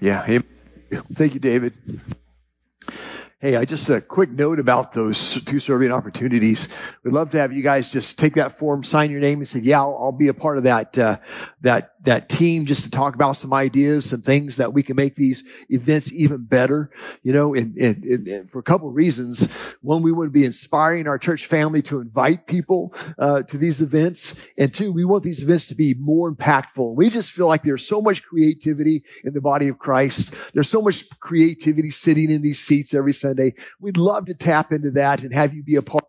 Yeah. Thank you, David. Hey, I just a quick note about those two serving opportunities. We'd love to have you guys just take that form, sign your name, and say, "Yeah, I'll, I'll be a part of that uh, that that team just to talk about some ideas some things that we can make these events even better." You know, and, and, and for a couple of reasons. One, we want to be inspiring our church family to invite people uh, to these events, and two, we want these events to be more impactful. We just feel like there's so much creativity in the body of Christ. There's so much creativity sitting in these seats every Sunday. We'd love to tap into that and have you be a part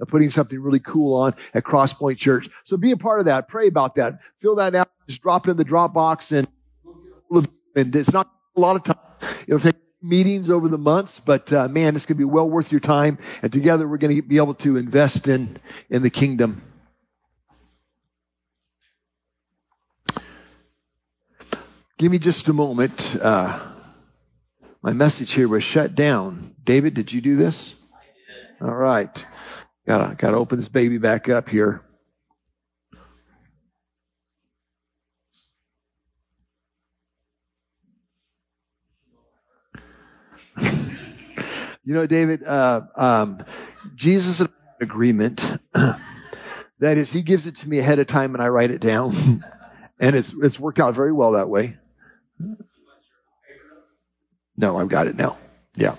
of putting something really cool on at Crosspoint Church. So be a part of that. Pray about that. Fill that out. Just drop it in the Dropbox and, and it's not a lot of time. It'll take meetings over the months, but uh, man, it's going to be well worth your time. And together we're going to be able to invest in, in the kingdom. Give me just a moment. Uh, my message here was shut down. David, did you do this? All right. Gotta, gotta open this baby back up here. You know, David, uh, um, Jesus an agreement. that is, he gives it to me ahead of time and I write it down. and it's, it's worked out very well that way. No, I've got it now. Yeah.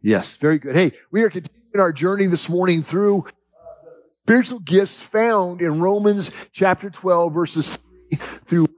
Yes, very good. Hey, we are continuing our journey this morning through spiritual gifts found in Romans chapter 12, verses 3 through 8.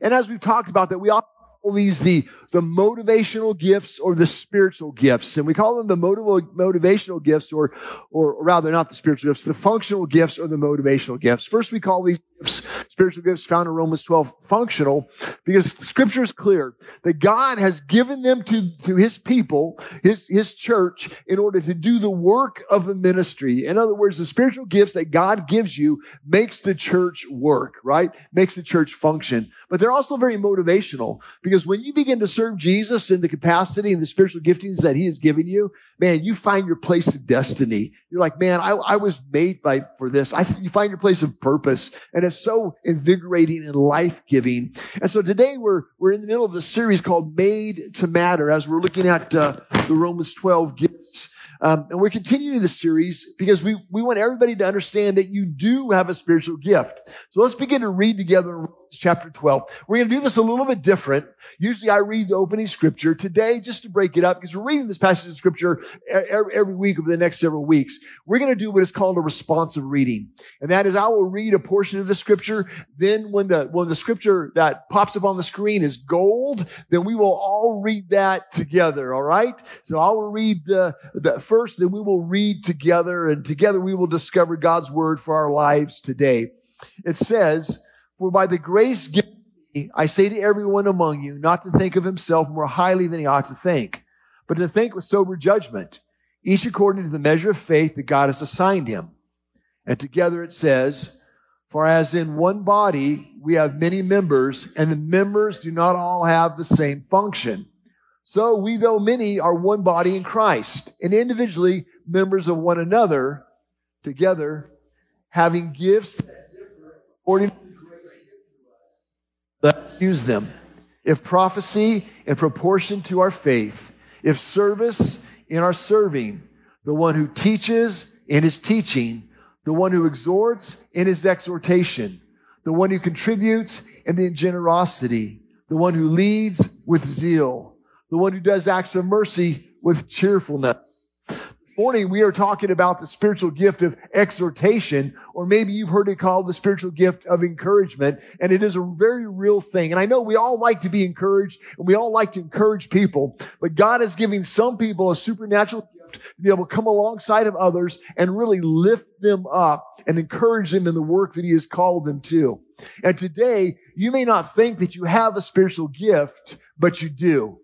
And as we've talked about that, we all these the the motivational gifts or the spiritual gifts. And we call them the motiv- motivational gifts or, or rather not the spiritual gifts, the functional gifts or the motivational gifts. First, we call these gifts, spiritual gifts found in Romans 12 functional because scripture is clear that God has given them to, to his people, his, his church in order to do the work of the ministry. In other words, the spiritual gifts that God gives you makes the church work, right? Makes the church function. But they're also very motivational because when you begin to serve serve Jesus in the capacity and the spiritual giftings that he has given you, man, you find your place of destiny. You're like, man, I, I was made by, for this. I, you find your place of purpose and it's so invigorating and life giving. And so today we're, we're in the middle of the series called Made to Matter as we're looking at uh, the Romans 12 gifts. Um, and we're continuing the series because we, we want everybody to understand that you do have a spiritual gift. So let's begin to read together chapter 12. We're going to do this a little bit different. Usually I read the opening scripture. Today, just to break it up, because we're reading this passage of scripture every week over the next several weeks, we're going to do what is called a responsive reading. And that is I will read a portion of the scripture. Then when the, when the scripture that pops up on the screen is gold, then we will all read that together. All right. So I will read the, the first, then we will read together and together we will discover God's word for our lives today. It says, for by the grace given me, I say to everyone among you not to think of himself more highly than he ought to think, but to think with sober judgment, each according to the measure of faith that God has assigned him. And together it says, For as in one body we have many members, and the members do not all have the same function. So we, though many, are one body in Christ, and individually members of one another, together having gifts according Let's use them. If prophecy in proportion to our faith, if service in our serving, the one who teaches in his teaching, the one who exhorts in his exhortation, the one who contributes in the generosity, the one who leads with zeal, the one who does acts of mercy with cheerfulness morning we are talking about the spiritual gift of exhortation, or maybe you've heard it called the spiritual gift of encouragement, and it is a very real thing. And I know we all like to be encouraged, and we all like to encourage people, but God is giving some people a supernatural gift to be able to come alongside of others and really lift them up and encourage them in the work that He has called them to. And today, you may not think that you have a spiritual gift, but you do.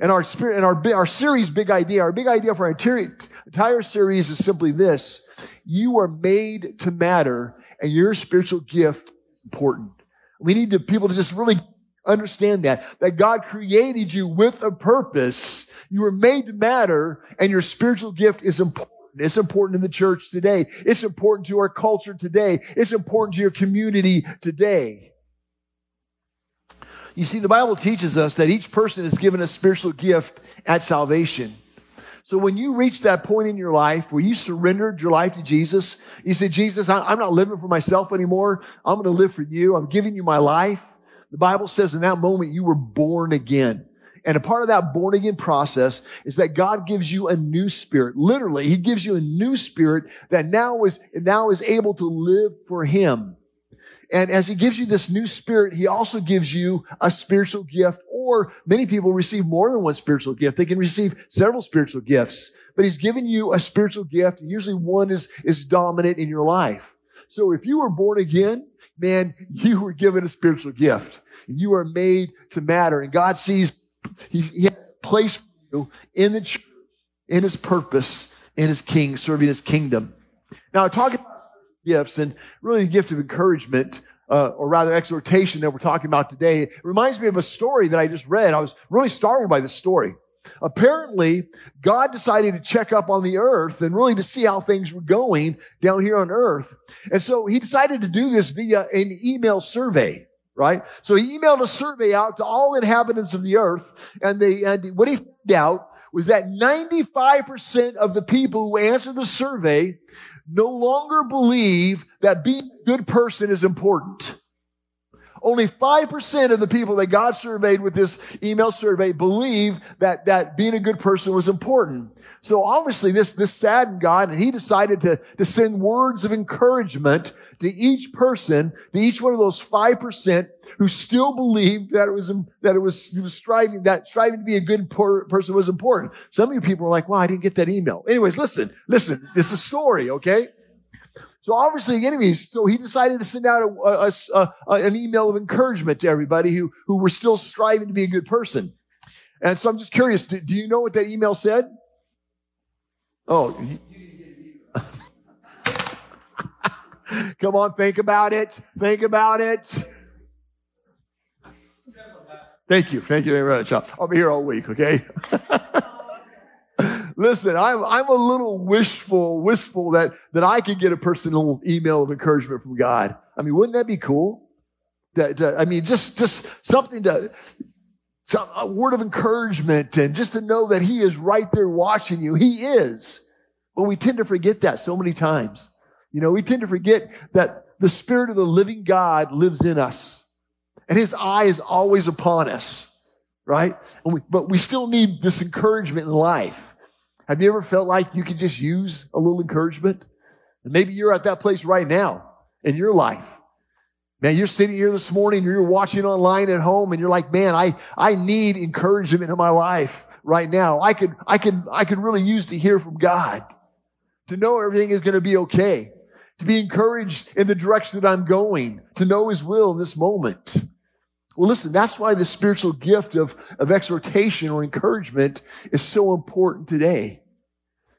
And our spirit, and our, our series, big idea, our big idea for our entire, entire series is simply this. You are made to matter and your spiritual gift important. We need to, people to just really understand that, that God created you with a purpose. You were made to matter and your spiritual gift is important. It's important in the church today. It's important to our culture today. It's important to your community today. You see, the Bible teaches us that each person is given a spiritual gift at salvation. So when you reach that point in your life where you surrendered your life to Jesus, you say, Jesus, I'm not living for myself anymore. I'm going to live for you. I'm giving you my life. The Bible says in that moment you were born again. And a part of that born again process is that God gives you a new spirit. Literally, He gives you a new spirit that now is, now is able to live for Him. And as he gives you this new spirit, he also gives you a spiritual gift, many people receive more than one spiritual gift. They can receive several spiritual gifts, but he's given you a spiritual gift. Usually one is, is dominant in your life. So if you were born again, man, you were given a spiritual gift. and You are made to matter. And God sees he, he has a place for you in the church, in his purpose, in his king, serving his kingdom. Now, talking about gifts and really the gift of encouragement, uh, or rather exhortation that we're talking about today. It reminds me of a story that I just read. I was really startled by this story. Apparently, God decided to check up on the earth and really to see how things were going down here on earth. And so he decided to do this via an email survey, right? So he emailed a survey out to all inhabitants of the earth and they, and what he found out was that 95% of the people who answered the survey no longer believe that being a good person is important. Only 5% of the people that God surveyed with this email survey believe that, that being a good person was important. So obviously this, this saddened God and he decided to, to send words of encouragement to each person, to each one of those 5% who still believed that it was, that it was, was striving, that striving to be a good person was important. Some of you people are like, well, I didn't get that email. Anyways, listen, listen, it's a story, okay? So obviously the enemies, so he decided to send out a, a, a, an email of encouragement to everybody who, who were still striving to be a good person. And so I'm just curious, do, do you know what that email said? Oh, come on, think about it. Think about it. Thank you. Thank you very much. I'll be here all week, okay? Listen, I'm, I'm a little wishful, wistful that, that I can get a personal email of encouragement from God. I mean, wouldn't that be cool? That, I mean, just, just something to, some, a word of encouragement and just to know that He is right there watching you. He is. But we tend to forget that so many times. You know, we tend to forget that the Spirit of the living God lives in us and his eye is always upon us, right? We, but we still need this encouragement in life. Have you ever felt like you could just use a little encouragement? And maybe you're at that place right now in your life. Man, you're sitting here this morning, you're watching online at home, and you're like, man, I, I need encouragement in my life right now. I could, I could, I could really use to hear from God, to know everything is going to be okay, to be encouraged in the direction that I'm going, to know His will in this moment. Well, listen, that's why the spiritual gift of, of exhortation or encouragement is so important today.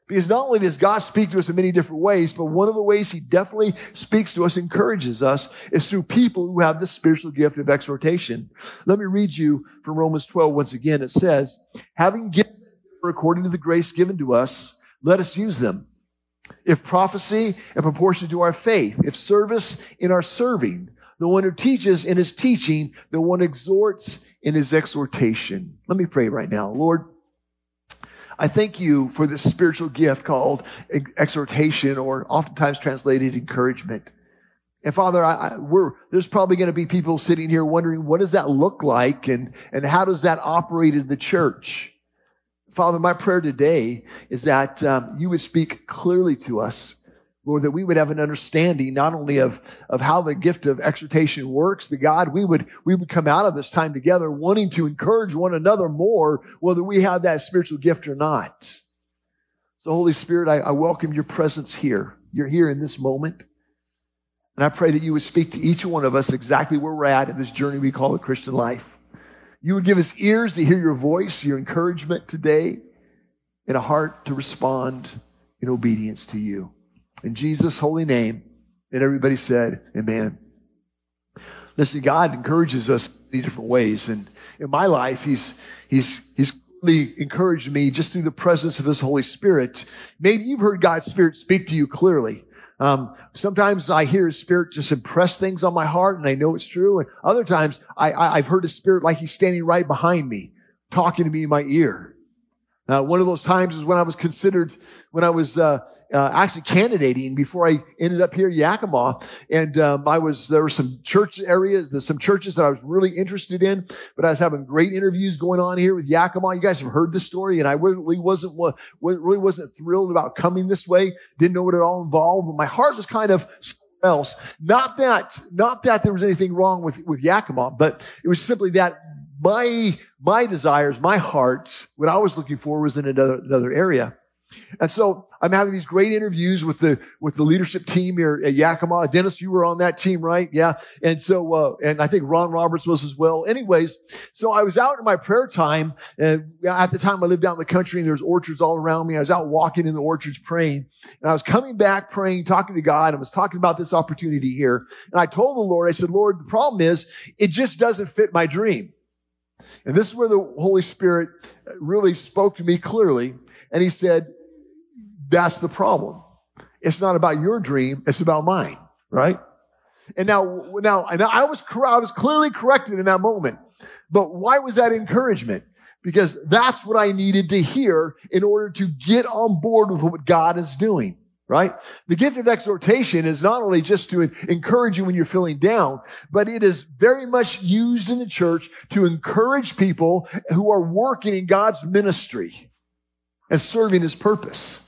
Because not only does God speak to us in many different ways, but one of the ways He definitely speaks to us, encourages us, is through people who have the spiritual gift of exhortation. Let me read you from Romans 12 once again. It says, having given according to the grace given to us, let us use them. If prophecy in proportion to our faith, if service in our serving, the one who teaches in his teaching, the one exhorts in his exhortation. Let me pray right now. Lord, I thank you for this spiritual gift called exhortation or oftentimes translated encouragement. And Father, I, I, we're, there's probably going to be people sitting here wondering, what does that look like and, and how does that operate in the church? Father, my prayer today is that um, you would speak clearly to us Lord, that we would have an understanding not only of, of how the gift of exhortation works, but God, we would, we would come out of this time together wanting to encourage one another more, whether we have that spiritual gift or not. So Holy Spirit, I, I welcome your presence here. You're here in this moment. And I pray that you would speak to each one of us exactly where we're at in this journey we call the Christian life. You would give us ears to hear your voice, your encouragement today, and a heart to respond in obedience to you. In Jesus' holy name. And everybody said, Amen. Listen, God encourages us in different ways. And in my life, He's, He's, He's encouraged me just through the presence of His Holy Spirit. Maybe you've heard God's Spirit speak to you clearly. Um, sometimes I hear his spirit just impress things on my heart and I know it's true. And other times I, I, have heard his spirit like he's standing right behind me, talking to me in my ear. Uh, one of those times is when I was considered, when I was uh, uh, actually candidating before I ended up here Yakima, and um, I was there were some church areas, there's some churches that I was really interested in, but I was having great interviews going on here with Yakima. You guys have heard the story, and I really wasn't really wasn't thrilled about coming this way. Didn't know what it all involved, but my heart was kind of else. Not that, not that there was anything wrong with, with Yakima, but it was simply that my, my desires, my heart, what I was looking for was in another, another area. And so I'm having these great interviews with the with the leadership team here at Yakima. Dennis, you were on that team, right? Yeah. And so, uh, and I think Ron Roberts was as well. Anyways, so I was out in my prayer time, and at the time I lived out in the country, and there's orchards all around me. I was out walking in the orchards praying, and I was coming back praying, talking to God. I was talking about this opportunity here, and I told the Lord, I said, Lord, the problem is it just doesn't fit my dream. And this is where the Holy Spirit really spoke to me clearly. And he said, that's the problem. It's not about your dream. It's about mine, right? And now, now, and I was, I was clearly corrected in that moment. But why was that encouragement? Because that's what I needed to hear in order to get on board with what God is doing right? The gift of exhortation is not only just to encourage you when you're feeling down, but it is very much used in the church to encourage people who are working in God's ministry and serving his purpose.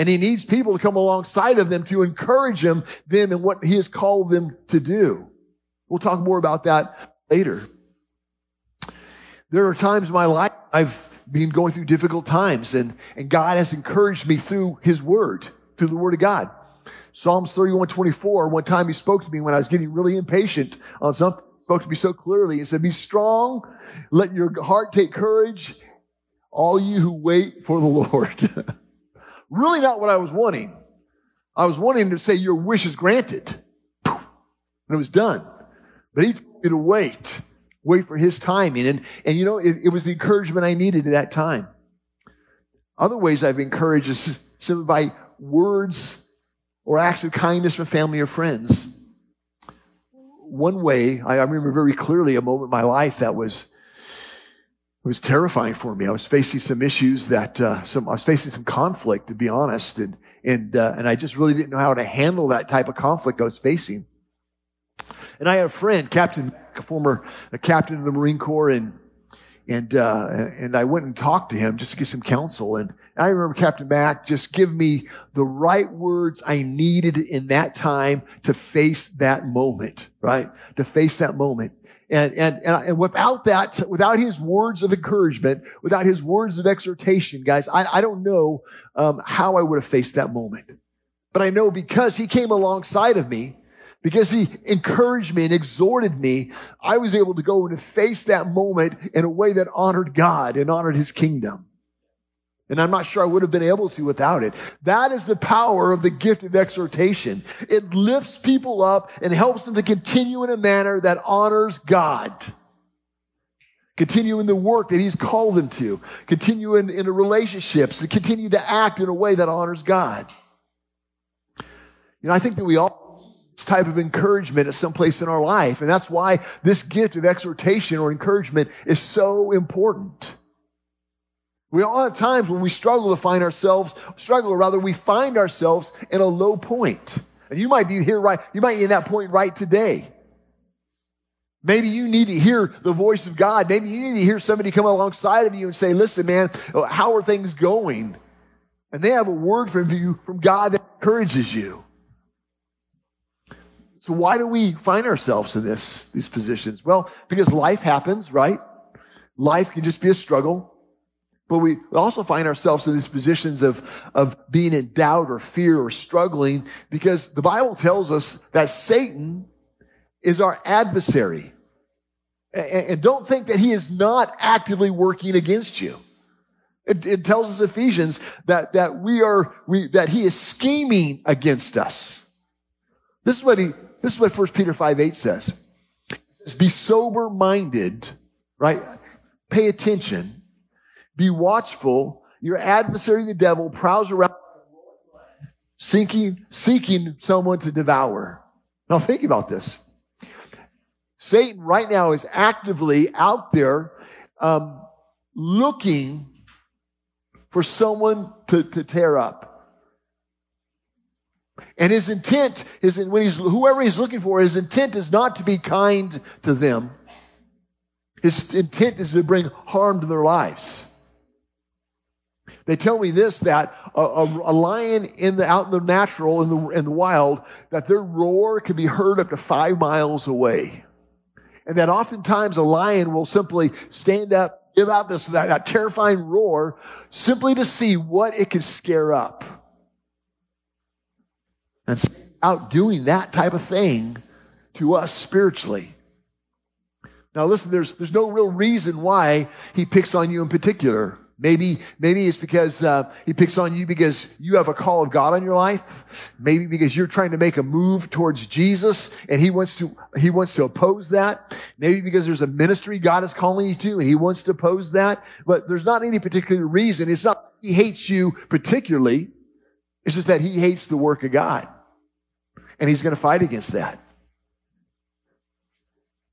And he needs people to come alongside of them to encourage them, them in what he has called them to do. We'll talk more about that later. There are times in my life I've been going through difficult times and, and God has encouraged me through his word, through the word of God. Psalms 31, 24, one time he spoke to me when I was getting really impatient on something. He spoke to me so clearly. He said, be strong. Let your heart take courage. All you who wait for the Lord. Really not what I was wanting. I was wanting to say, Your wish is granted. And it was done. But he told me to wait, wait for his timing. And, and you know, it, it was the encouragement I needed at that time. Other ways I've encouraged is simply by words or acts of kindness from family or friends. One way, I, I remember very clearly a moment in my life that was it was terrifying for me. I was facing some issues that uh, some I was facing some conflict, to be honest, and and uh, and I just really didn't know how to handle that type of conflict I was facing. And I had a friend, Captain, a former a captain of the Marine Corps, and and uh, and I went and talked to him just to get some counsel. And I remember Captain Mack just give me the right words I needed in that time to face that moment, right? To face that moment. And, and, and, without that, without his words of encouragement, without his words of exhortation, guys, I, I don't know um, how I would have faced that moment. But I know because he came alongside of me, because he encouraged me and exhorted me, I was able to go and face that moment in a way that honored God and honored his kingdom. And I'm not sure I would have been able to without it. That is the power of the gift of exhortation. It lifts people up and helps them to continue in a manner that honors God. Continue in the work that He's called them to. Continue in, in the relationships. To continue to act in a way that honors God. You know, I think that we all this type of encouragement at some place in our life. And that's why this gift of exhortation or encouragement is so important. We all have times when we struggle to find ourselves, struggle, or rather, we find ourselves in a low point. And you might be here right, you might be in that point right today. Maybe you need to hear the voice of God. Maybe you need to hear somebody come alongside of you and say, listen, man, how are things going? And they have a word from you, from God that encourages you. So why do we find ourselves in this, these positions? Well, because life happens, right? Life can just be a struggle. But we also find ourselves in these positions of, of being in doubt or fear or struggling because the Bible tells us that Satan is our adversary. And don't think that he is not actively working against you. It, it, tells us Ephesians that, that we are, we, that he is scheming against us. This is what he, this is what 1 Peter 5, 8 says. It says, be sober minded, right? Pay attention be watchful. Your adversary, the devil, prowls around seeking, seeking someone to devour. Now think about this. Satan right now is actively out there um, looking for someone to, to tear up. And his intent is when he's whoever he's looking for, his intent is not to be kind to them. His intent is to bring harm to their lives. They tell me this that a, a, a, lion in the out in the natural in the in the wild that their roar can be heard up to five miles away and that oftentimes a lion will simply stand up, give out this that, that terrifying roar, simply to see what it can scare up. And out doing that type of thing to us spiritually. Now listen, there's there's no real reason why he picks on you in particular. Maybe, maybe it's because uh, he picks on you because you have a call of God on your life. Maybe because you're trying to make a move towards Jesus and he wants to, he wants to oppose that. Maybe because there's a ministry God is calling you to and he wants to oppose that. But there's not any particular reason. It's not he hates you particularly. It's just that he hates the work of God. And he's going to fight against that.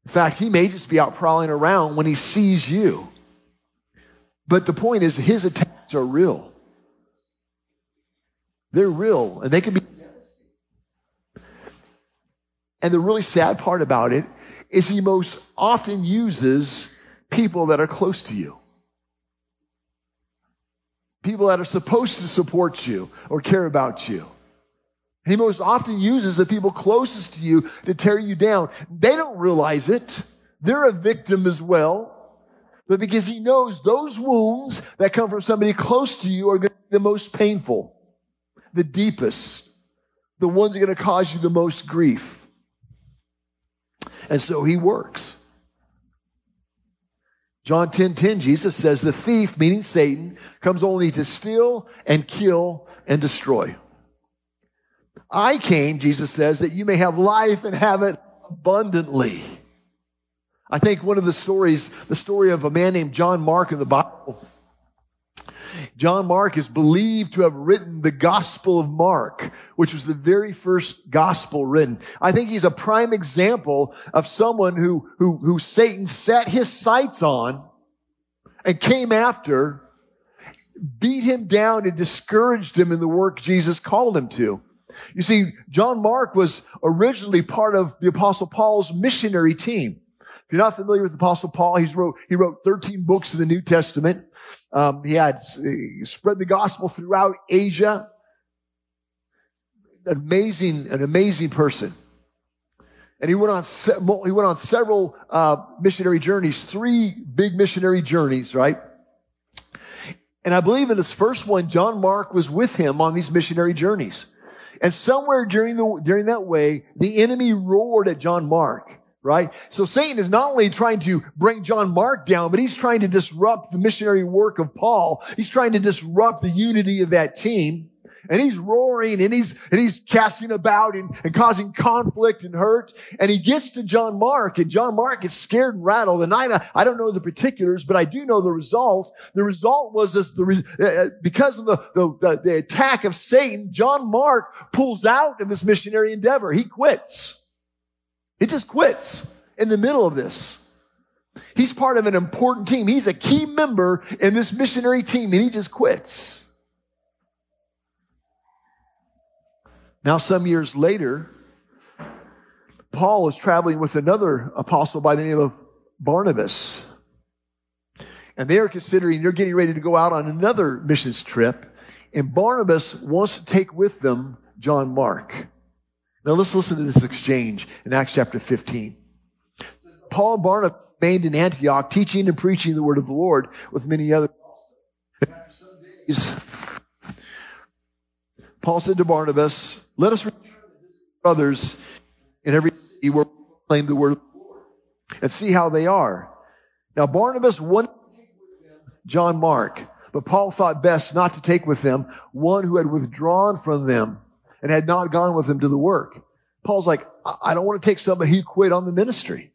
In fact, he may just be out prowling around when he sees you but the point is, his attacks are real. They're real, and they can be. And the really sad part about it is he most often uses people that are close to you. People that are supposed to support you or care about you. He most often uses the people closest to you to tear you down. They don't realize it. They're a victim as well but because he knows those wounds that come from somebody close to you are going to be the most painful, the deepest, the ones that are going to cause you the most grief. And so he works. John 10 10, Jesus says, The thief, meaning Satan, comes only to steal and kill and destroy. I came, Jesus says, that you may have life and have it abundantly. I think one of the stories, the story of a man named John Mark in the Bible. John Mark is believed to have written the Gospel of Mark, which was the very first gospel written. I think he's a prime example of someone who, who, who Satan set his sights on and came after, beat him down and discouraged him in the work Jesus called him to. You see, John Mark was originally part of the Apostle Paul's missionary team. If you're not familiar with Apostle Paul, he's wrote, he wrote 13 books in the New Testament. Um, he had he spread the gospel throughout Asia. An amazing, an amazing person. And he went on, he went on several uh, missionary journeys, three big missionary journeys, right? And I believe in this first one, John Mark was with him on these missionary journeys. And somewhere during the during that way, the enemy roared at John Mark right? So Satan is not only trying to bring John Mark down, but he's trying to disrupt the missionary work of Paul. He's trying to disrupt the unity of that team. And he's roaring and he's, and he's casting about and, and causing conflict and hurt. And he gets to John Mark and John Mark gets scared and rattled. And I, I don't know the particulars, but I do know the result. The result was this, the, uh, because of the, the, the attack of Satan, John Mark pulls out of this missionary endeavor. He quits. It just quits in the middle of this. He's part of an important team. He's a key member in this missionary team, and he just quits. Now, some years later, Paul is traveling with another apostle by the name of Barnabas. And they are considering, they're getting ready to go out on another missions trip. And Barnabas wants to take with them John Mark. Now let's listen to this exchange in Acts chapter 15. Paul and Barnabas remained in Antioch, teaching and preaching the word of the Lord with many others. After some days, Paul said to Barnabas, Let us return to brothers in every city where we proclaim the word of the Lord and see how they are. Now Barnabas wanted to take with them John Mark, but Paul thought best not to take with them one who had withdrawn from them and had not gone with him to the work. Paul's like, I don't want to take somebody who quit on the ministry.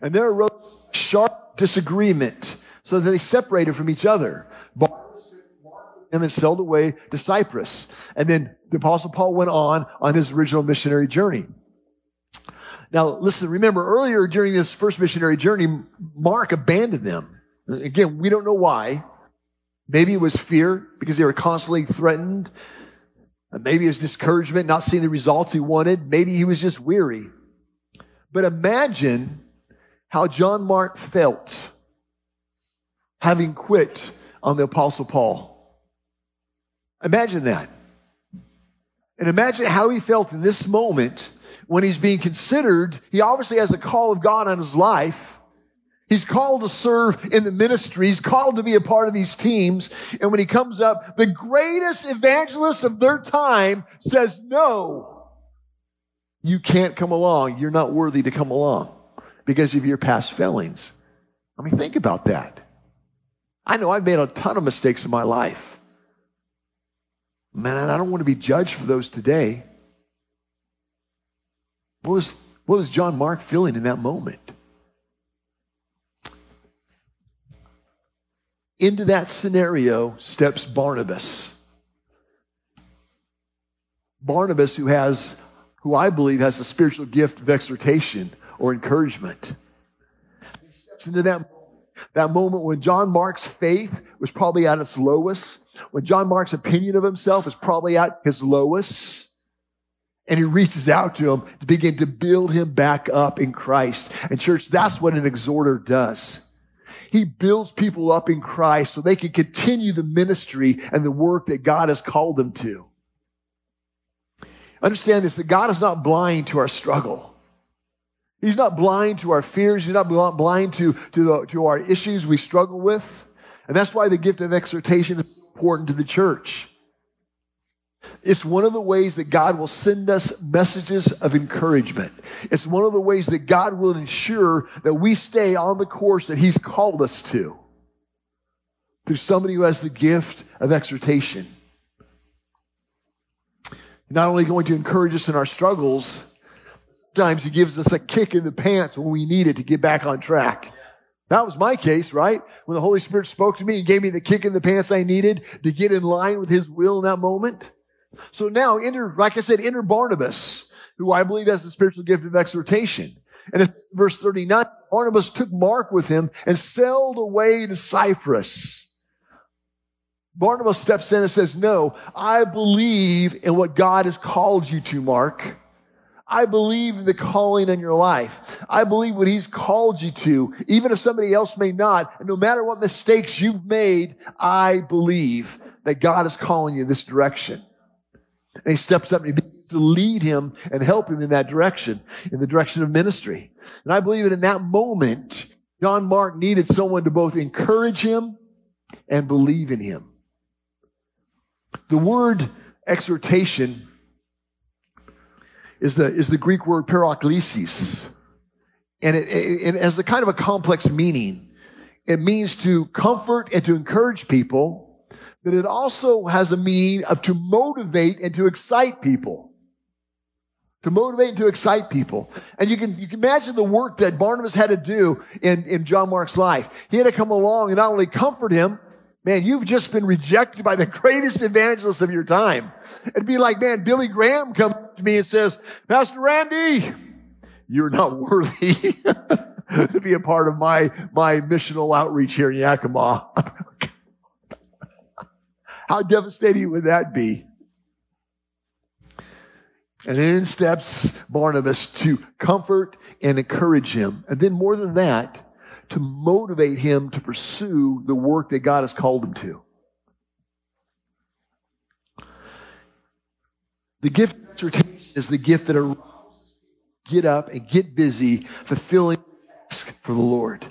And there arose sharp disagreement so that they separated from each other. Barnabas and sailed away to Cyprus. And then the apostle Paul went on on his original missionary journey. Now, listen, remember earlier during this first missionary journey, Mark abandoned them. Again, we don't know why. Maybe it was fear because they were constantly threatened. Maybe it was discouragement, not seeing the results he wanted. Maybe he was just weary. But imagine how John Mark felt having quit on the Apostle Paul. Imagine that. And imagine how he felt in this moment when he's being considered. He obviously has a call of God on his life. He's called to serve in the ministry. He's called to be a part of these teams. And when he comes up, the greatest evangelist of their time says, no, you can't come along. You're not worthy to come along because of your past failings. I mean, think about that. I know I've made a ton of mistakes in my life. Man, I don't want to be judged for those today. What was, what was John Mark feeling in that moment? Into that scenario steps Barnabas. Barnabas, who has, who I believe has a spiritual gift of exhortation or encouragement. He steps into that that moment when John Mark's faith was probably at its lowest, when John Mark's opinion of himself is probably at his lowest, and he reaches out to him to begin to build him back up in Christ. And church, that's what an exhorter does. He builds people up in Christ so they can continue the ministry and the work that God has called them to. Understand this, that God is not blind to our struggle. He's not blind to our fears. He's not blind to, to, the, to our issues we struggle with. And that's why the gift of exhortation is important to the church. It's one of the ways that God will send us messages of encouragement. It's one of the ways that God will ensure that we stay on the course that He's called us to through somebody who has the gift of exhortation. Not only going to encourage us in our struggles, Sometimes he gives us a kick in the pants when we need it to get back on track. That was my case, right? When the Holy Spirit spoke to me and gave me the kick in the pants I needed to get in line with his will in that moment. So now enter, like I said, enter Barnabas, who I believe has the spiritual gift of exhortation. And it's verse 39, Barnabas took Mark with him and sailed away to Cyprus. Barnabas steps in and says, no, I believe in what God has called you to, Mark. I believe in the calling in your life. I believe what he's called you to, even if somebody else may not. And no matter what mistakes you've made, I believe that God is calling you this direction. And he steps up and he begins to lead him and help him in that direction, in the direction of ministry. And I believe that in that moment, John Mark needed someone to both encourage him and believe in him. The word exhortation is the, is the Greek word paraklesis. And it, it, it has a kind of a complex meaning. It means to comfort and to encourage people, but it also has a meaning of to motivate and to excite people. To motivate and to excite people. And you can, you can imagine the work that Barnabas had to do in, in John Mark's life. He had to come along and not only comfort him, man, you've just been rejected by the greatest evangelist of your time. It'd be like, man, Billy Graham comes to me and says, Pastor Randy, you're not worthy to be a part of my, my missional outreach here in Yakima. How devastating would that be? And in steps Barnabas to comfort and encourage him. And then more than that, to motivate him to pursue the work that God has called him to. The gift of exhortation is the gift that arouses get up and get busy fulfilling the task for the Lord.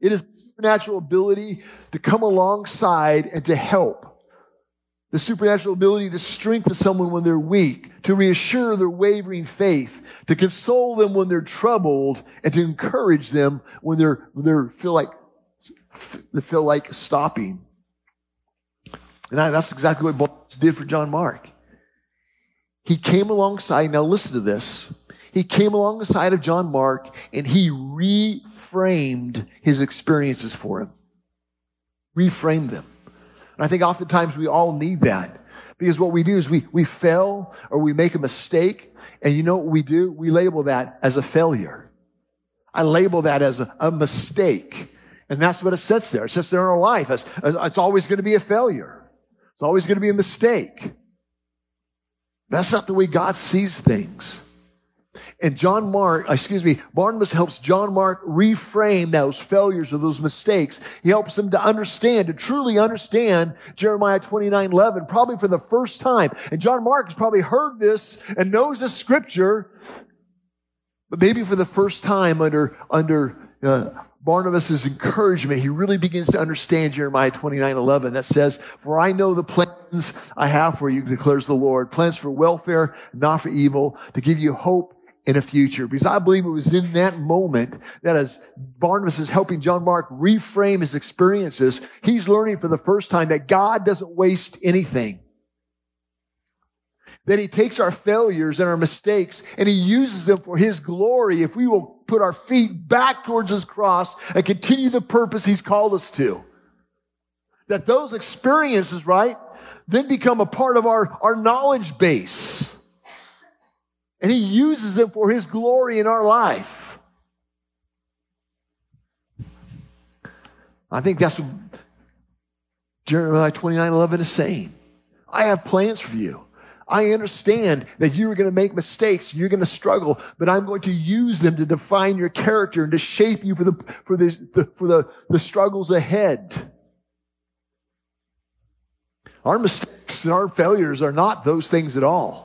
It is supernatural ability to come alongside and to help. The supernatural ability to strengthen someone when they're weak, to reassure their wavering faith, to console them when they're troubled, and to encourage them when they're, when they feel like they feel like stopping. And that's exactly what Barnabas did for John Mark. He came alongside, now listen to this. He came alongside of John Mark and he reframed his experiences for him. Reframed them. And I think oftentimes we all need that. Because what we do is we, we fail or we make a mistake. And you know what we do? We label that as a failure. I label that as a, a mistake. And that's what it sits there. It sits there in our life. It's, it's always going to be a failure. It's always going to be a mistake. That's not the way God sees things. And John Mark, excuse me, Barnabas helps John Mark reframe those failures or those mistakes. He helps him to understand, to truly understand Jeremiah 29 11, probably for the first time. And John Mark has probably heard this and knows the scripture, but maybe for the first time under, under uh, Barnabas' encouragement, he really begins to understand Jeremiah 29 11 that says, For I know the plans I have for you, declares the Lord, plans for welfare, not for evil, to give you hope in a future. Because I believe it was in that moment that as Barnabas is helping John Mark reframe his experiences, he's learning for the first time that God doesn't waste anything. That he takes our failures and our mistakes and he uses them for his glory if we will put our feet back towards his cross and continue the purpose he's called us to. That those experiences, right, then become a part of our, our knowledge base and he uses them for his glory in our life. I think that's what Jeremiah 29 11 is saying. I have plans for you. I understand that you are going to make mistakes, you're going to struggle, but I'm going to use them to define your character and to shape you for the for the, the for the, the struggles ahead. Our mistakes and our failures are not those things at all.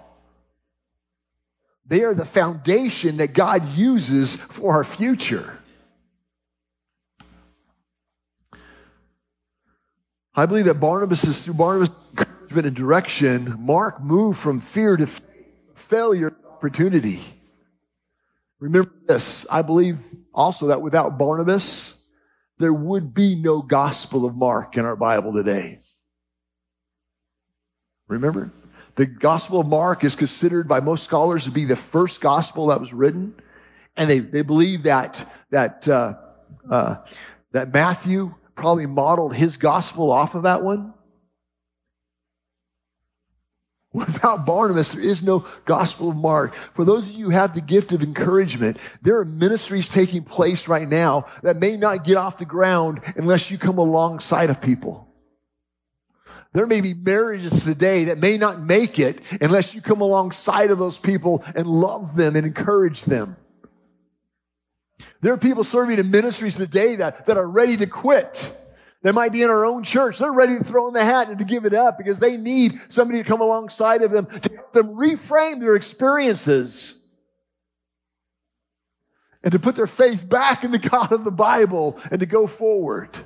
They are the foundation that God uses for our future. I believe that Barnabas is through Barnabas' encouragement and direction, Mark moved from fear to failure to opportunity. Remember this. I believe also that without Barnabas, there would be no gospel of Mark in our Bible today. Remember? The Gospel of Mark is considered by most scholars to be the first gospel that was written. And they, they believe that, that, uh, uh, that Matthew probably modeled his gospel off of that one. Without Barnabas, there is no Gospel of Mark. For those of you who have the gift of encouragement, there are ministries taking place right now that may not get off the ground unless you come alongside of people. There may be marriages today that may not make it unless you come alongside of those people and love them and encourage them. There are people serving in ministries today that, that are ready to quit. They might be in our own church. They're ready to throw in the hat and to give it up because they need somebody to come alongside of them to help them reframe their experiences and to put their faith back in the God of the Bible and to go forward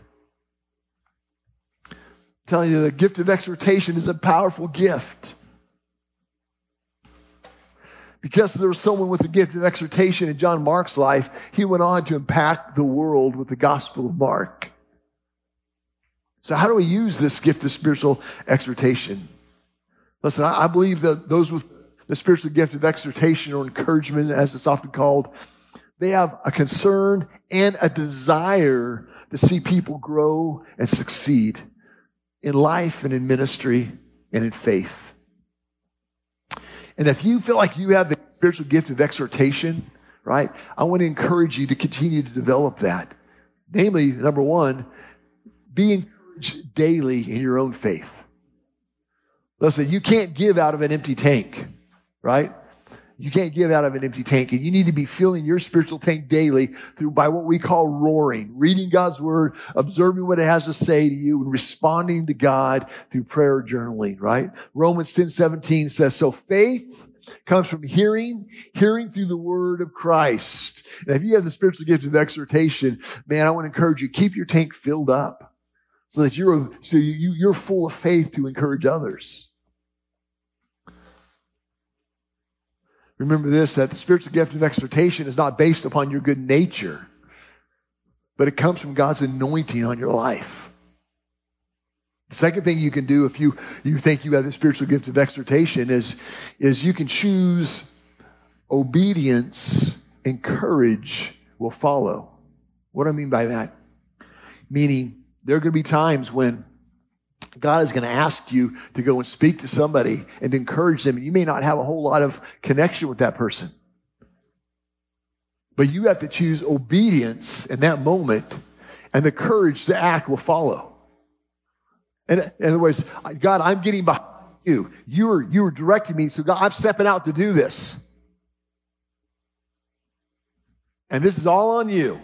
telling you the gift of exhortation is a powerful gift. Because there was someone with the gift of exhortation in John Mark's life, he went on to impact the world with the Gospel of Mark. So, how do we use this gift of spiritual exhortation? Listen, I, believe that those with the spiritual gift of exhortation or encouragement, as it's often called, they have a concern and a desire to see people grow and succeed in life and in ministry and in faith. And if you feel like you have the spiritual gift of exhortation, right, I want to encourage you to continue to develop that. Namely, number one, be encouraged daily in your own faith. Listen, you can't give out of an empty tank, right? You can't give out of an empty tank, and you need to be filling your spiritual tank daily through by what we call roaring, reading God's word, observing what it has to say to you, and responding to God through prayer journaling, right? Romans 10 17 says, So faith comes from hearing, hearing through the word of Christ. And if you have the spiritual gift of exhortation, man, I want to encourage you, keep your tank filled up so that you're, so you, you're full of faith to encourage others. Remember this that the spiritual gift of exhortation is not based upon your good nature, but it comes from God's anointing on your life. The second thing you can do if you, you think you have the spiritual gift of exhortation is, is you can choose obedience and courage will follow. What do I mean by that? Meaning, there are going to be times when God is going to ask you to go and speak to somebody and encourage them. And you may not have a whole lot of connection with that person. But you have to choose obedience in that moment, and the courage to act will follow. And in other words, God, I'm getting behind you. You are, you are directing me. So God, I'm stepping out to do this. And this is all on you.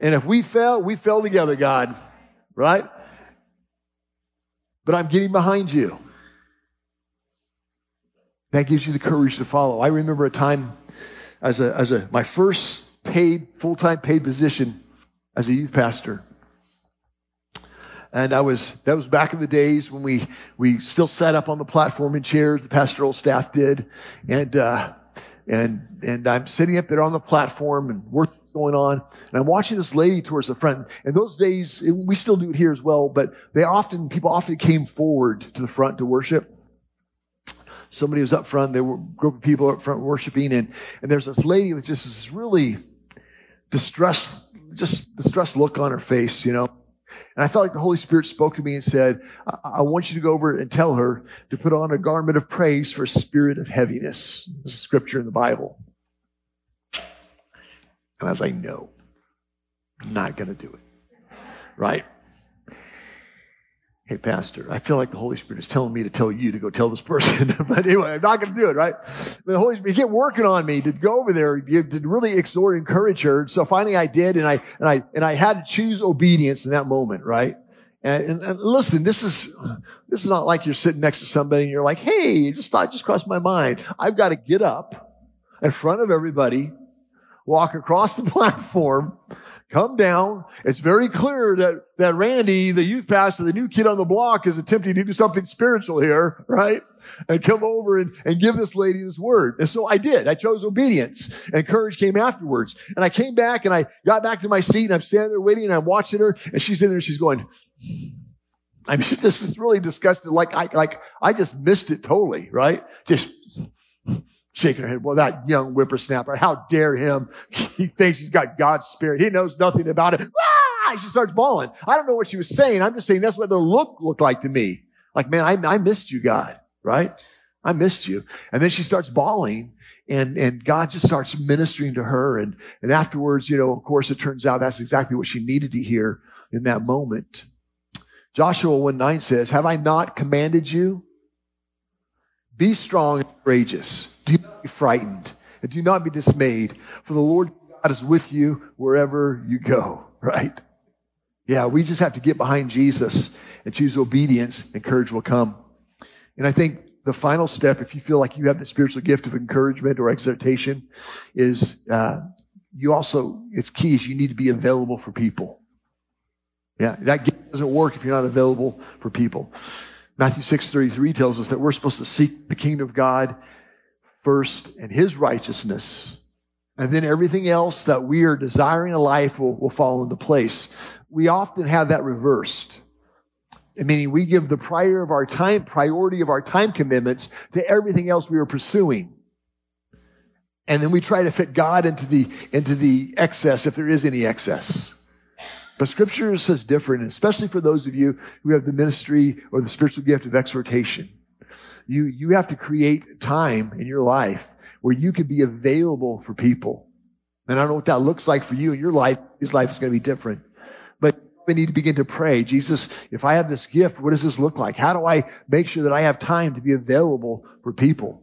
And if we fail, we fail together, God. Right? But I'm getting behind you. That gives you the courage to follow. I remember a time as a, as a, my first paid, full time paid position as a youth pastor. And I was, that was back in the days when we, we still sat up on the platform in chairs, the pastoral staff did. And, uh, and, and I'm sitting up there on the platform and work going on. And I'm watching this lady towards the front. And those days, we still do it here as well, but they often, people often came forward to the front to worship somebody was up front. There were a group of people up front worshiping, and, and there's this lady with just this really distressed, just distressed look on her face, you know. And I felt like the Holy Spirit spoke to me and said, I, I want you to go over and tell her to put on a garment of praise for a spirit of heaviness. There's a scripture in the Bible. And I was like, no, I'm not going to do it. Right? hey, Pastor, I feel like the Holy Spirit is telling me to tell you to go tell this person. but anyway, I'm not going to do it, right? But the Holy Spirit kept working on me to go over there, to really exhort, encourage her. So finally I did, and I, and I, and I had to choose obedience in that moment, right? And, and, and, listen, this is this is not like you're sitting next to somebody and you're like, "Hey, just thought just crossed my mind." I've got to get up in front of everybody, walk across the platform, come down. It's very clear that, that Randy, the youth pastor, the new kid on the block is attempting to do something spiritual here, right? And come over and, and give this lady this word. And so I did. I chose obedience and courage came afterwards. And I came back and I got back to my seat and I'm standing there waiting and I'm watching her and she's in there she's going, I mean, this is really disgusted. Like I, like I just missed it totally, right? Just shaking her head. Well, that young whippersnapper, how dare him? He thinks he's got God's spirit. He knows nothing about it. Ah! She starts bawling. I don't know what she was saying. I'm just saying that's what the look looked like to me. Like, man, I, I missed you, God, right? I missed you. And then she starts bawling and, and God just starts ministering to her. And, and afterwards, you know, of course, it turns out that's exactly what she needed to hear in that moment. Joshua 1 9 says, Have I not commanded you? Be strong and courageous. Do not be frightened and do not be dismayed, for the Lord God is with you wherever you go, right? Yeah, we just have to get behind Jesus and choose obedience, and courage will come. And I think the final step, if you feel like you have the spiritual gift of encouragement or exhortation, is uh, you also, it's key, is you need to be available for people. Yeah, that gift doesn't work if you're not available for people. Matthew 6:33 tells us that we're supposed to seek the kingdom of God first and his righteousness. And then everything else that we are desiring in life will, will fall into place. We often have that reversed. Meaning we give the prior of our time, priority of our time commitments to everything else we are pursuing. And then we try to fit God into the, into the excess if there is any excess. But scripture says different, especially for those of you who have the ministry or the spiritual gift of exhortation. You, you have to create time in your life where you can be available for people. And I don't know what that looks like for you in your life. His life is going to be different. But we need to begin to pray. Jesus, if I have this gift, what does this look like? How do I make sure that I have time to be available for people?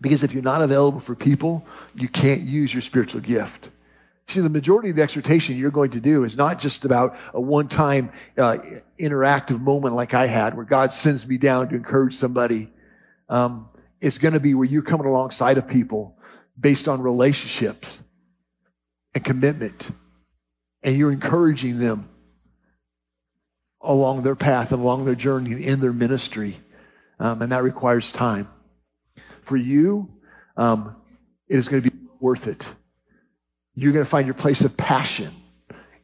Because if you're not available for people, you can't use your spiritual gift. See, the majority of the exhortation you're going to do is not just about a one time uh, interactive moment like I had where God sends me down to encourage somebody. Um, it's going to be where you're coming alongside of people based on relationships and commitment. And you're encouraging them along their path and along their journey and in their ministry. Um, and that requires time. For you, um, it is going to be worth it you're going to find your place of passion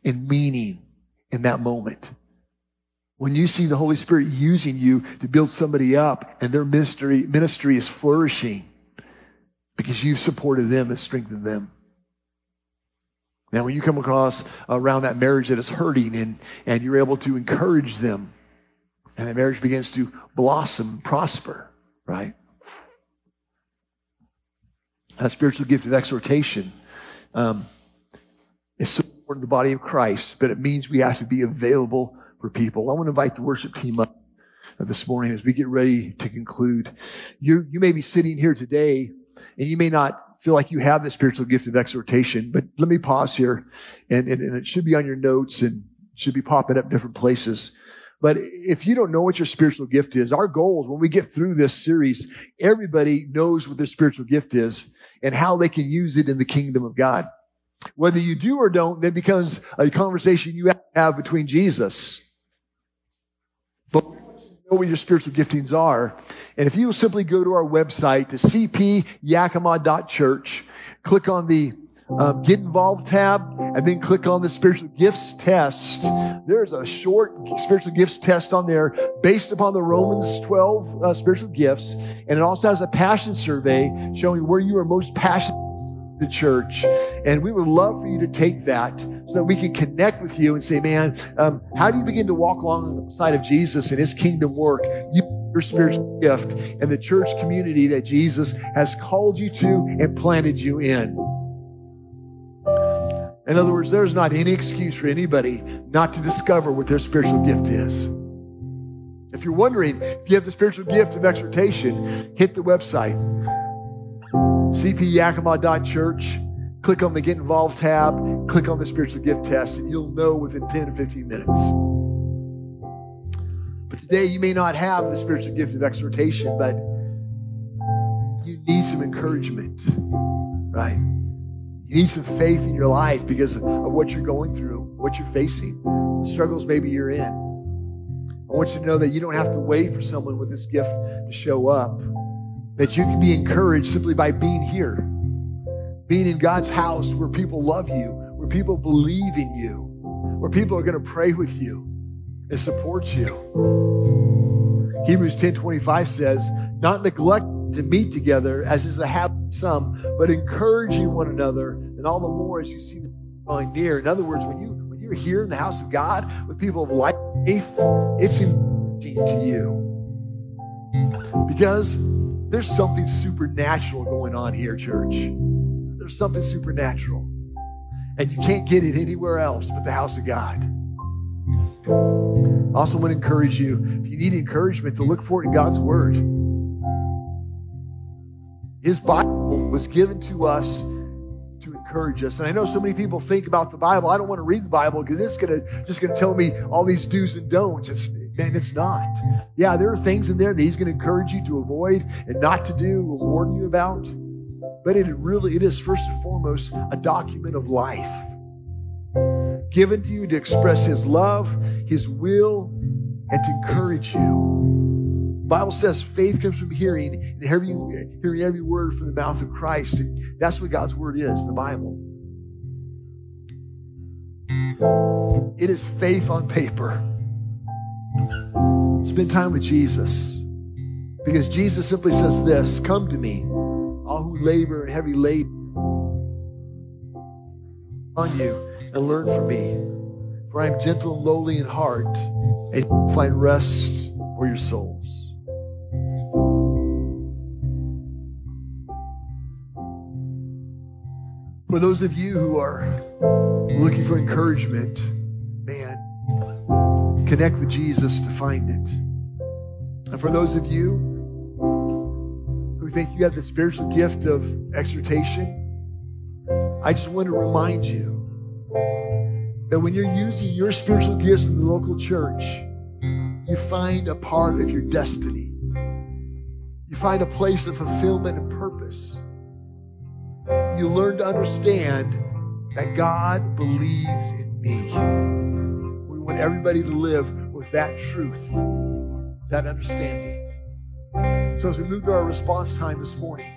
and meaning in that moment. When you see the Holy Spirit using you to build somebody up and their ministry, ministry is flourishing because you've supported them and strengthened them. Now, when you come across around that marriage that is hurting and, and you're able to encourage them, and the marriage begins to blossom, prosper, right? That spiritual gift of exhortation um, is so important to the body of Christ, but it means we have to be available for people. I want to invite the worship team up this morning as we get ready to conclude. You, you may be sitting here today and you may not feel like you have the spiritual gift of exhortation, but let me pause here and, and, and it should be on your notes and should be popping up different places. But if you don't know what your spiritual gift is, our goal is when we get through this series, everybody knows what their spiritual gift is and how they can use it in the kingdom of God. Whether you do or don't, then becomes a conversation you have between Jesus. But know what your spiritual giftings are. And if you will simply go to our website to cpyakima.church, click on the um, Get Involved tab, and then click on the Spiritual Gifts test. There's a short spiritual gifts test on there based upon the Romans 12 uh, spiritual gifts. And it also has a passion survey showing where you are most passionate the church. And we would love for you to take that so that we can connect with you and say, man, um, how do you begin to walk alongside of Jesus and his kingdom work? You your spiritual gift and the church community that Jesus has called you to and planted you in. In other words, there's not any excuse for anybody not to discover what their spiritual gift is. If you're wondering if you have the spiritual gift of exhortation, hit the website cpyakima.church. Click on the Get Involved tab, click on the Spiritual Gift Test, and you'll know within 10 to 15 minutes. But today, you may not have the spiritual gift of exhortation, but you need some encouragement, right? You need some faith in your life because of what you're going through, what you're facing, the struggles maybe you're in. I want you to know that you don't have to wait for someone with this gift to show up that you can be encouraged simply by being here, being in God's house where people love you, where people believe in you, where people are going to pray with you and support you. Hebrews 10:25 says, "Not neglect to meet together as is the habit of some, but encouraging one another, and all the more as you see them drawing near." In other words, when you when you're here in the house of God with people of like faith, it's encouraging to you because there's something supernatural going on here, church. There's something supernatural. And you can't get it anywhere else but the house of God. I also want to encourage you, if you need encouragement, to look for it in God's Word. His Bible was given to us to encourage us. And I know so many people think about the Bible. I don't want to read the Bible because it's gonna just gonna tell me all these do's and don'ts. It's Man, it's not. Yeah, there are things in there that he's to encourage you to avoid and not to do, will warn you about. But it really, it is first and foremost a document of life given to you to express his love, his will, and to encourage you. Bible says faith comes from hearing, and hearing, hearing every word from the mouth of Christ. And that's what God's word is, the Bible. It is faith on paper. Spend time with Jesus. Because Jesus simply says this Come to me, all who labor and heavy laden on you, and learn from me. For I am gentle and lowly in heart, and find rest for your souls. For those of you who are looking for encouragement, man, Connect with Jesus to find it. And for those of you who think you have the spiritual gift of exhortation, I just want to remind you that when you're using your spiritual gifts in the local church, you find a part of your destiny. You find a place of fulfillment and purpose. You learn to understand that God believes in me We want everybody to live with that truth, that understanding. So as we move to our response time this morning,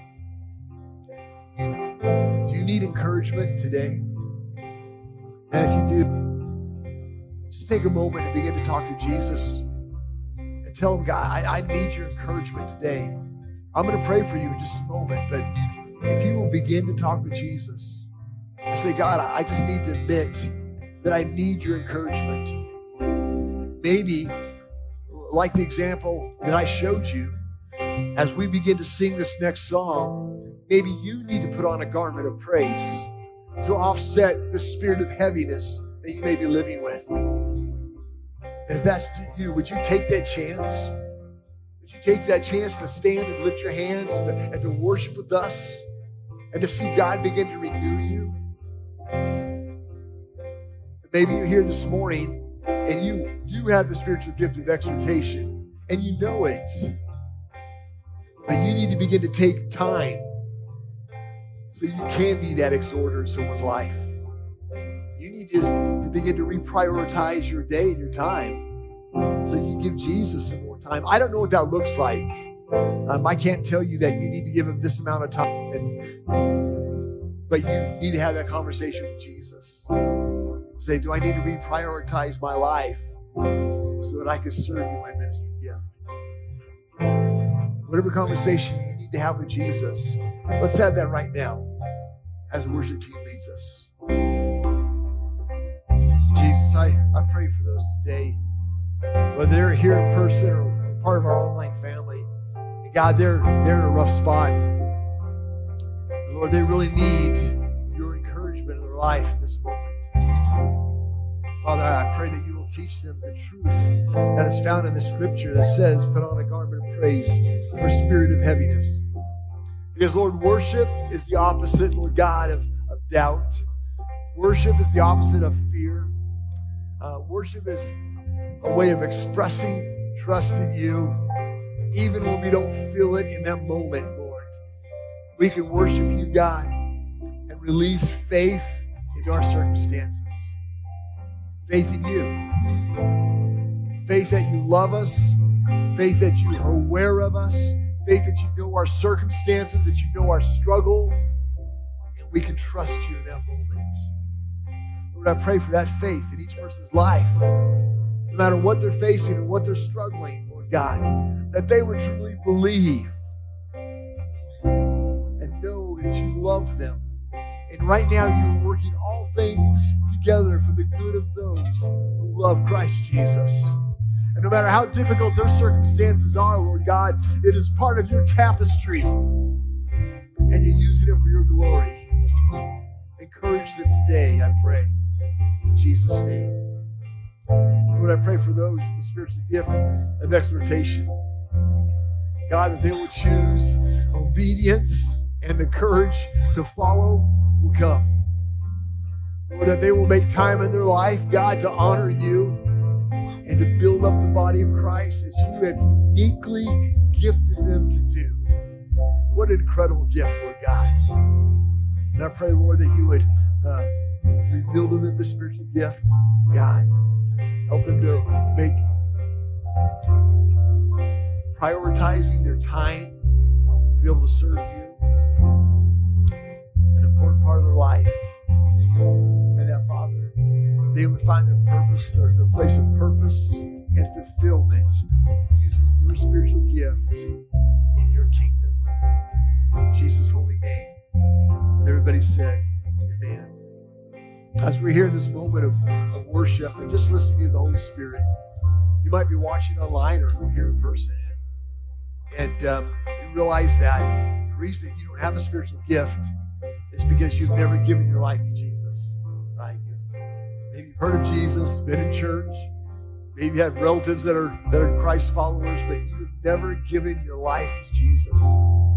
do you need encouragement today? And if you do, just take a moment and begin to talk to Jesus and tell him, God, I, I need your encouragement today. I'm going to pray for you in just a moment, but if you will begin to talk to Jesus, and say, God, I just need to admit that I need your encouragement. Maybe, like the example that I showed you, as we begin to sing this next song, maybe you need to put on a garment of praise to offset the spirit of heaviness that you may be living with. And if that's you, would you take that chance? Would you take that chance to stand and lift your hands and to, and to worship with us and to see God begin to renew you? Maybe you're here this morning and you do have the spiritual gift of exhortation and you know it. But you need to begin to take time so you can be that exhorter in someone's life. You need just to begin to reprioritize your day and your time so you give Jesus some more time. I don't know what that looks like. Um, I can't tell you that you need to give him this amount of time, and, but you need to have that conversation with Jesus. Say, do I need to reprioritize my life so that I can serve you my ministry gift? Whatever conversation you need to have with Jesus, let's have that right now as the worship team leads us. Jesus, I, I pray for those today, whether they're here in person or part of our online family. God, they're, they're in a rough spot. Lord, they really need your encouragement in their life in this moment. Father, I pray that you will teach them the truth that is found in the scripture that says, put on a garment of praise for spirit of heaviness. Because, Lord, worship is the opposite, Lord God, of, of doubt. Worship is the opposite of fear. Uh, worship is a way of expressing trust in you, even when we don't feel it in that moment, Lord. We can worship you, God, and release faith into our circumstances. Faith in you. Faith that you love us. Faith that you are aware of us. Faith that you know our circumstances, that you know our struggle, and we can trust you in that moment. Lord, I pray for that faith in each person's life, no matter what they're facing and what they're struggling, God, that they would truly believe and know that you love them. And right now, you're working all things together for the good of those who love Christ Jesus. And no matter how difficult their circumstances are, Lord God, it is part of your tapestry. And you're using it for your glory. Encourage them today, I pray. In Jesus' name. Lord, I pray for those with the spiritual gift of exhortation. God, that they will choose obedience and the courage to follow will come. Lord, that they will make time in their life, God, to honor you and to build up the body of Christ as you have uniquely gifted them to do. What an incredible gift, Lord God. And I pray, Lord, that you would uh, reveal to them the spiritual gift, God. Help them to make prioritizing their time to be able to serve you an important part of their life. And that, Father, they would find their purpose, their, their place of purpose and fulfillment using your spiritual gift in your kingdom. In Jesus' holy name. And everybody said, Amen. As we're here in this moment of, of worship and just listening to the Holy Spirit, you might be watching online or here in person. And um, you realize that the reason you don't have a spiritual gift is because you've never given your life to Jesus. Right? Maybe you've heard of Jesus, been in church. Maybe you have relatives that are that are Christ followers, but you've never given your life to Jesus.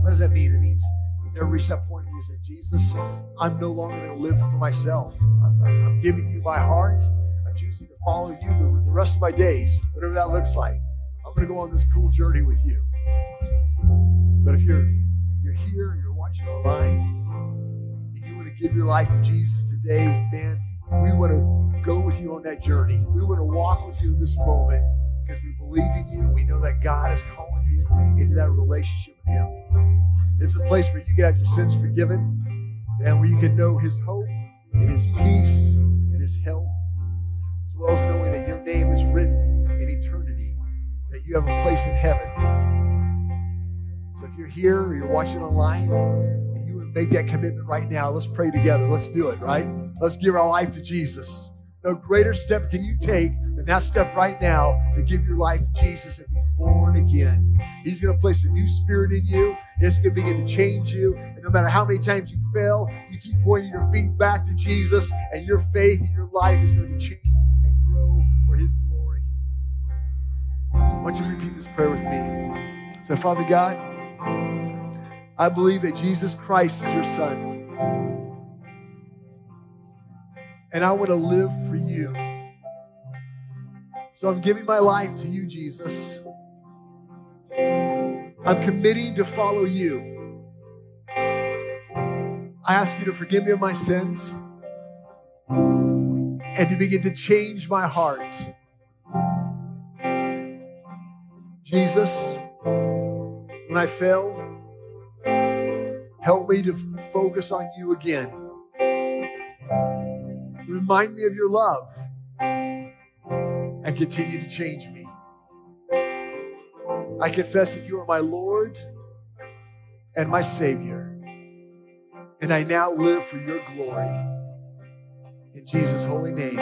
What does that mean? It means never reached that point where you said, Jesus, I'm no longer going to live for myself. I'm, I'm, giving you my heart. I'm choosing to follow you the, the rest of my days, whatever that looks like. I'm going to go on this cool journey with you. But if you're you're here, you're watching online, and you want to give your life to Jesus today, man, we want to go with you on that journey. We want to walk with you in this moment because we believe in you. We know that God is calling you into that relationship with Him. It's a place where you get your sins forgiven and where you can know His hope and His peace and His help, as well as knowing that your name is written in eternity, that you have a place in heaven. So if you're here or you're watching online and you would make that commitment right now, let's pray together. Let's do it, right? Let's give our life to Jesus. No greater step can you take than that step right now to give your life to Jesus and be born again. He's going to place a new spirit in you. It's going to begin to change you. And no matter how many times you fail, you keep pointing your feet back to Jesus, and your faith and your life is going to change and grow for His glory. I want you to repeat this prayer with me. Say, Father God, I believe that Jesus Christ is your Son. And I want to live for you. So I'm giving my life to you, Jesus. I'm committing to follow you. I ask you to forgive me of my sins and to begin to change my heart. Jesus, when I fail, help me to focus on you again. Remind me of your love and continue to change me. I confess that you are my Lord and my Savior. And I now live for your glory. In Jesus' holy name.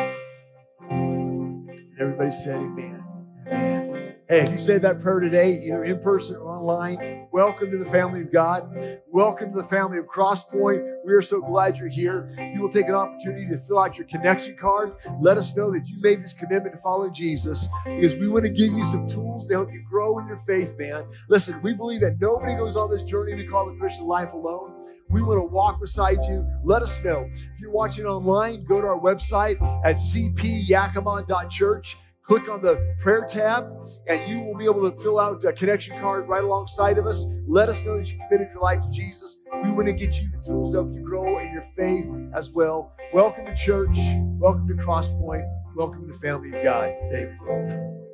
And everybody said, Amen. Amen. Hey, if you said that prayer today, either in person or online, welcome to the family of God. Welcome to the family of Crosspoint. We are so glad you're here. You will take an opportunity to fill out your connection card. Let us know that you made this commitment to follow Jesus because we want to give you some tools to help you grow in your faith, man. Listen, we believe that nobody goes on this journey we call the Christian life alone. We want to walk beside you. Let us know. If you're watching online, go to our website at cpyakima.church. Click on the prayer tab, and you will be able to fill out a connection card right alongside of us. Let us know that you committed your life to Jesus. We want to get you the tools to help you grow in your faith as well. Welcome to church. Welcome to Crosspoint. Welcome to the family of God. David.